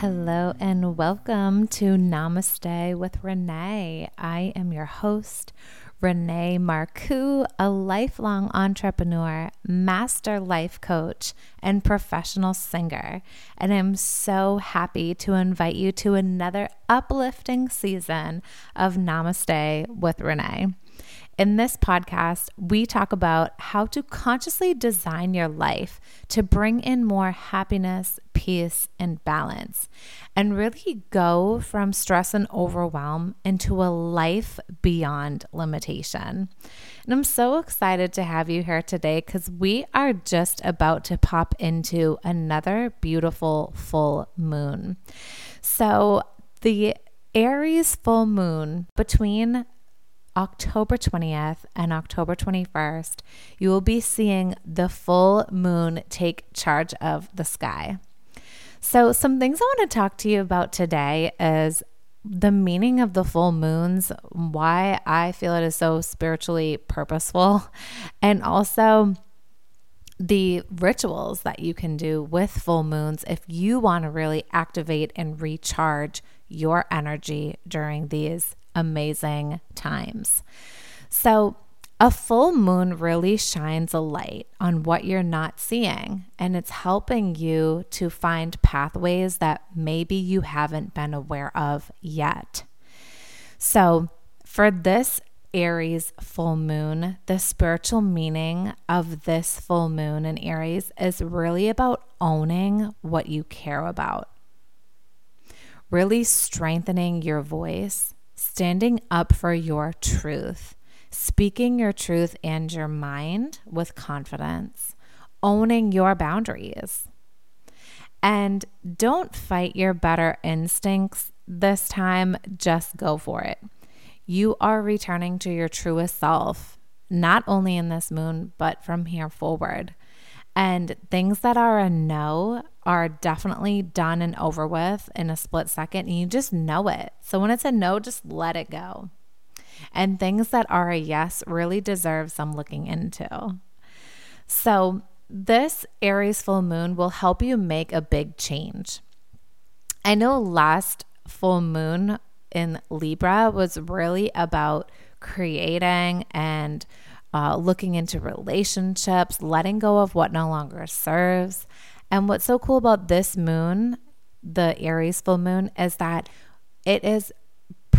Hello and welcome to Namaste with Renee. I am your host, Renee Marcoux, a lifelong entrepreneur, master life coach, and professional singer. And I'm so happy to invite you to another uplifting season of Namaste with Renee. In this podcast, we talk about how to consciously design your life to bring in more happiness, peace, and balance, and really go from stress and overwhelm into a life beyond limitation. And I'm so excited to have you here today because we are just about to pop into another beautiful full moon. So, the Aries full moon between October 20th and October 21st, you will be seeing the full moon take charge of the sky. So, some things I want to talk to you about today is the meaning of the full moons, why I feel it is so spiritually purposeful, and also the rituals that you can do with full moons if you want to really activate and recharge your energy during these amazing times. So, a full moon really shines a light on what you're not seeing, and it's helping you to find pathways that maybe you haven't been aware of yet. So, for this Aries full moon, the spiritual meaning of this full moon in Aries is really about owning what you care about, really strengthening your voice standing up for your truth, speaking your truth and your mind with confidence, owning your boundaries. And don't fight your better instincts this time, just go for it. You are returning to your truest self, not only in this moon, but from here forward. And things that are a no are definitely done and over with in a split second. And you just know it. So when it's a no, just let it go. And things that are a yes really deserve some looking into. So this Aries full moon will help you make a big change. I know last full moon in Libra was really about creating and uh, looking into relationships, letting go of what no longer serves. And what's so cool about this moon, the Aries full moon, is that it is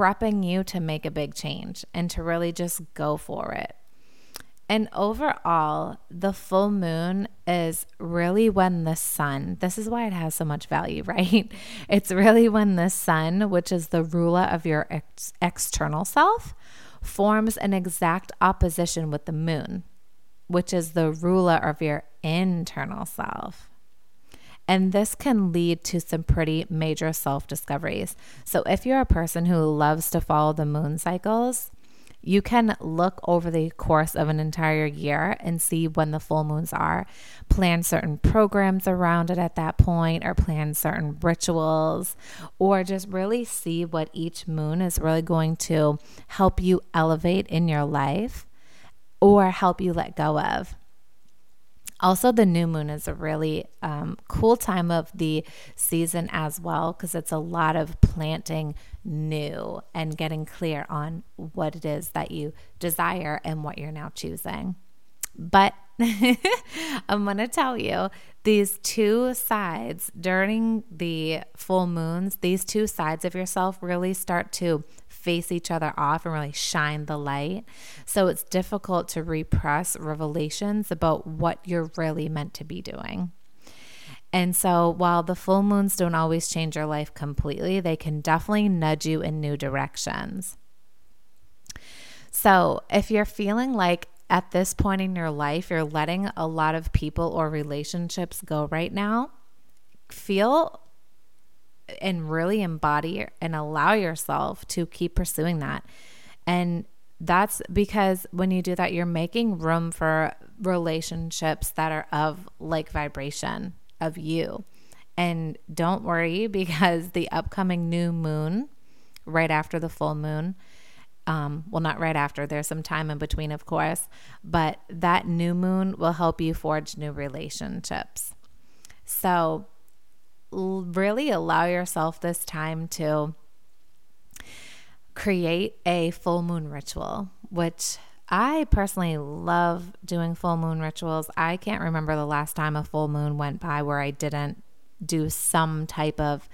prepping you to make a big change and to really just go for it. And overall, the full moon is really when the sun, this is why it has so much value, right? It's really when the sun, which is the ruler of your ex- external self, forms an exact opposition with the moon, which is the ruler of your internal self. And this can lead to some pretty major self discoveries. So, if you're a person who loves to follow the moon cycles, you can look over the course of an entire year and see when the full moons are, plan certain programs around it at that point, or plan certain rituals, or just really see what each moon is really going to help you elevate in your life or help you let go of. Also, the new moon is a really um, cool time of the season as well because it's a lot of planting new and getting clear on what it is that you desire and what you're now choosing. But I'm going to tell you these two sides during the full moons, these two sides of yourself really start to face each other off and really shine the light. So it's difficult to repress revelations about what you're really meant to be doing. And so, while the full moons don't always change your life completely, they can definitely nudge you in new directions. So, if you're feeling like at this point in your life, you're letting a lot of people or relationships go right now, feel and really embody and allow yourself to keep pursuing that. And that's because when you do that, you're making room for relationships that are of like vibration of you. And don't worry because the upcoming new moon, right after the full moon, um, well, not right after, there's some time in between, of course, but that new moon will help you forge new relationships. So really allow yourself this time to create a full moon ritual, which I personally love doing full moon rituals. I can't remember the last time a full moon went by where I didn't do some type of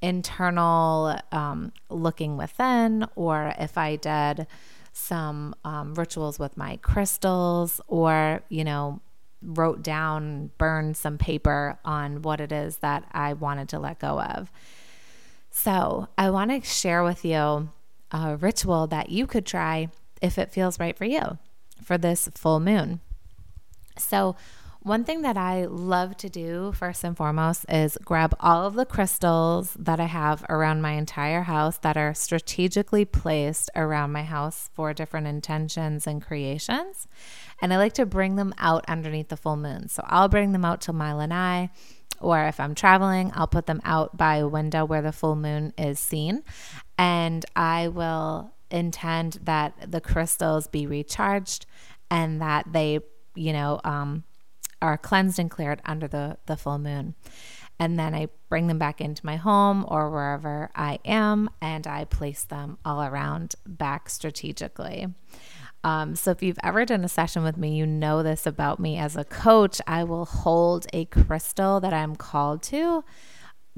internal um, looking within, or if I did some um, rituals with my crystals, or, you know, wrote down, burned some paper on what it is that I wanted to let go of. So, I want to share with you a ritual that you could try if it feels right for you for this full moon. So, one thing that I love to do first and foremost is grab all of the crystals that I have around my entire house that are strategically placed around my house for different intentions and creations. And I like to bring them out underneath the full moon. So I'll bring them out to my lanai, or if I'm traveling, I'll put them out by a window where the full moon is seen. And I will intend that the crystals be recharged and that they, you know, um, are cleansed and cleared under the, the full moon. And then I bring them back into my home or wherever I am and I place them all around back strategically. Um, so, if you've ever done a session with me, you know this about me as a coach. I will hold a crystal that I'm called to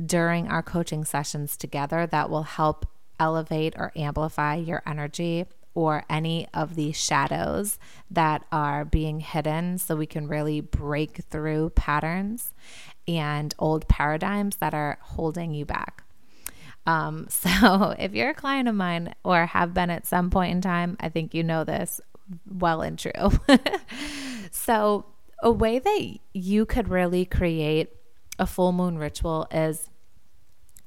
during our coaching sessions together that will help elevate or amplify your energy or any of the shadows that are being hidden so we can really break through patterns and old paradigms that are holding you back. Um, so, if you're a client of mine or have been at some point in time, I think you know this well and true. so, a way that you could really create a full moon ritual is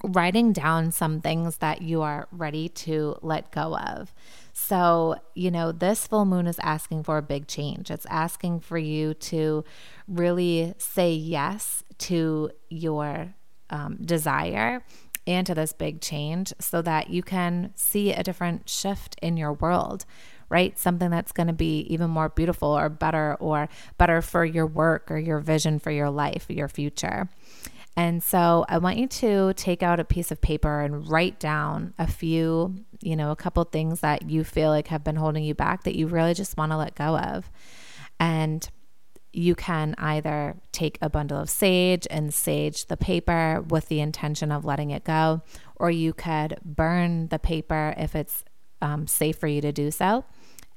writing down some things that you are ready to let go of. So, you know, this full moon is asking for a big change. It's asking for you to really say yes to your um, desire and to this big change so that you can see a different shift in your world right? Something that's going to be even more beautiful or better or better for your work or your vision for your life, your future. And so I want you to take out a piece of paper and write down a few, you know, a couple things that you feel like have been holding you back that you really just want to let go of. And you can either take a bundle of sage and sage the paper with the intention of letting it go, or you could burn the paper if it's um, safe for you to do so.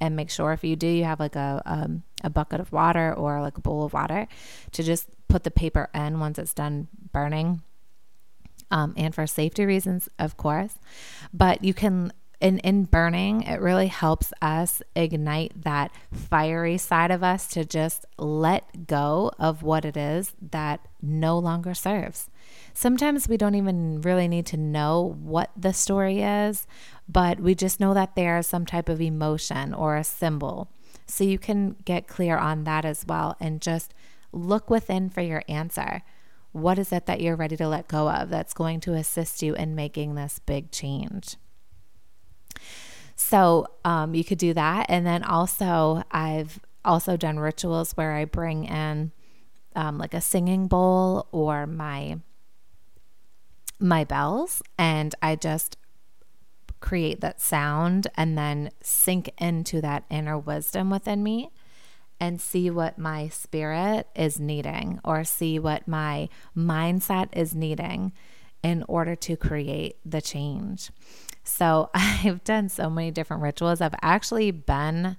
And make sure if you do, you have like a, um, a bucket of water or like a bowl of water to just put the paper in once it's done burning. Um, and for safety reasons, of course. But you can, in, in burning, it really helps us ignite that fiery side of us to just let go of what it is that no longer serves. Sometimes we don't even really need to know what the story is, but we just know that there's some type of emotion or a symbol. So you can get clear on that as well and just look within for your answer. What is it that you're ready to let go of that's going to assist you in making this big change? So um, you could do that. And then also, I've also done rituals where I bring in um, like a singing bowl or my my bells and I just create that sound and then sink into that inner wisdom within me and see what my spirit is needing or see what my mindset is needing in order to create the change. So I've done so many different rituals. I've actually been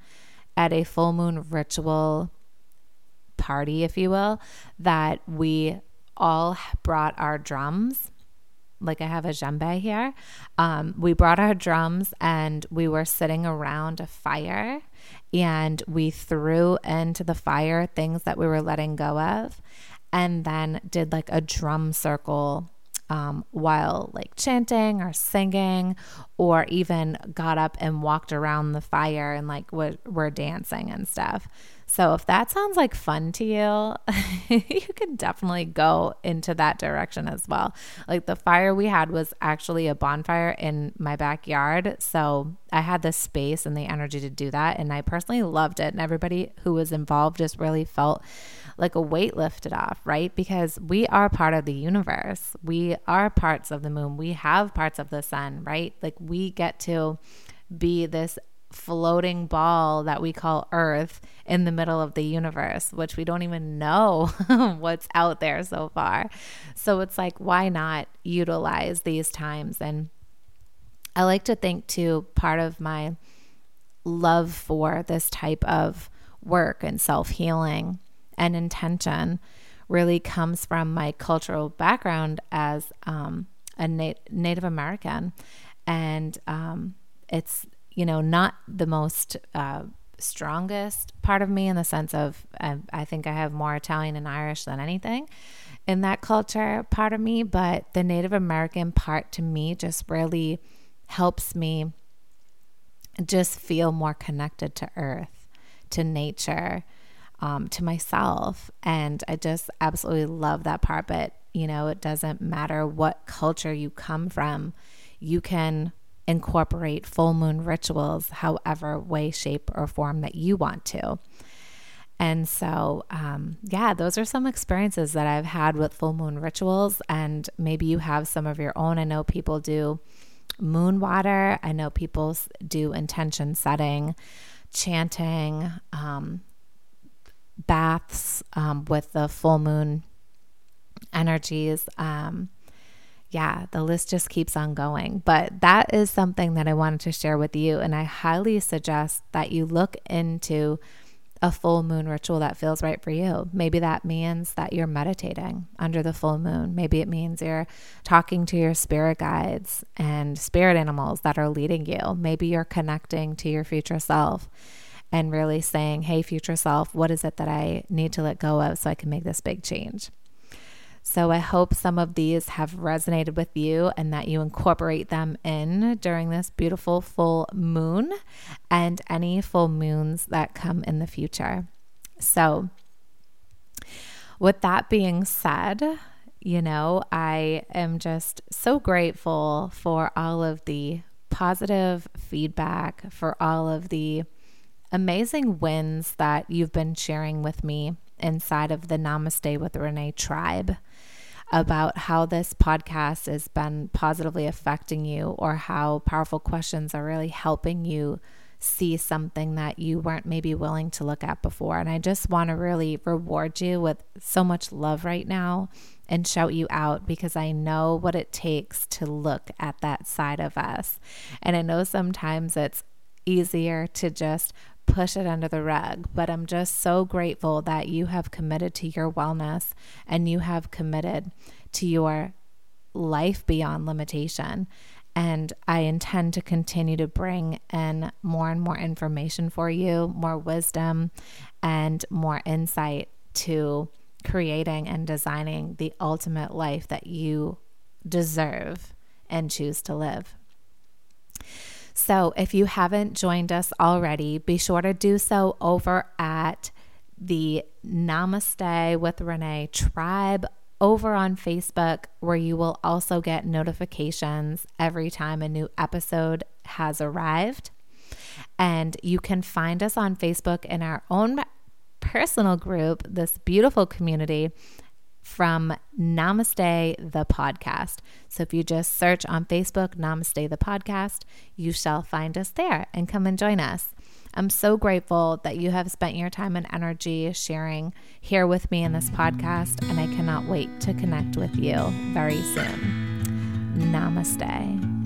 at a full moon ritual party, if you will, that we all brought our drums like I have a djembe here. Um, we brought our drums and we were sitting around a fire and we threw into the fire things that we were letting go of and then did like a drum circle um, while like chanting or singing, or even got up and walked around the fire and like we're, we're dancing and stuff. So if that sounds like fun to you, you can definitely go into that direction as well. Like the fire we had was actually a bonfire in my backyard. So I had the space and the energy to do that. And I personally loved it. And everybody who was involved just really felt like a weight lifted off, right? Because we are part of the universe. We are parts of the moon. We have parts of the sun, right? Like we get to be this floating ball that we call Earth in the middle of the universe, which we don't even know what's out there so far. So it's like, why not utilize these times? And I like to think, too, part of my love for this type of work and self healing and intention really comes from my cultural background as um, a Na- Native American. And um, it's, you know, not the most uh, strongest part of me in the sense of uh, I think I have more Italian and Irish than anything in that culture part of me, but the Native American part to me just really helps me just feel more connected to earth, to nature, um, to myself. And I just absolutely love that part. But, you know, it doesn't matter what culture you come from, you can incorporate full moon rituals however way, shape, or form that you want to. And so, um, yeah, those are some experiences that I've had with full moon rituals. And maybe you have some of your own. I know people do moon water, I know people do intention setting, chanting, um, baths um, with the full moon energies. Um, yeah, the list just keeps on going. But that is something that I wanted to share with you. And I highly suggest that you look into a full moon ritual that feels right for you. Maybe that means that you're meditating under the full moon. Maybe it means you're talking to your spirit guides and spirit animals that are leading you. Maybe you're connecting to your future self and really saying, hey, future self, what is it that I need to let go of so I can make this big change? So I hope some of these have resonated with you and that you incorporate them in during this beautiful full moon and any full moons that come in the future. So, with that being said, you know, I am just so grateful for all of the positive feedback, for all of the amazing wins that you've been sharing with me inside of the Namaste with Renee tribe about how this podcast has been positively affecting you or how powerful questions are really helping you see something that you weren't maybe willing to look at before. And I just want to really reward you with so much love right now and shout you out because I know what it takes to look at that side of us. And I know sometimes it's easier to just push it under the rug. But I'm just so grateful that you have committed to your wellness and you have committed to your life beyond limitation. And I intend to continue to bring in more and more information for you, more wisdom, and more insight to creating and designing the ultimate life that you deserve and choose to live. So if you haven't joined us already, be sure to do so over at the Namaste with Renee tribe over on Facebook, where you will also get notifications every time a new episode has arrived. And you can find us on Facebook in our own personal group, this beautiful community from Namaste the podcast. So if you just search on Facebook, Namaste the podcast, you shall find us there and come and join us. I'm so grateful that you have spent your time and energy sharing here with me in this podcast, and I cannot wait to connect with you very soon. Namaste.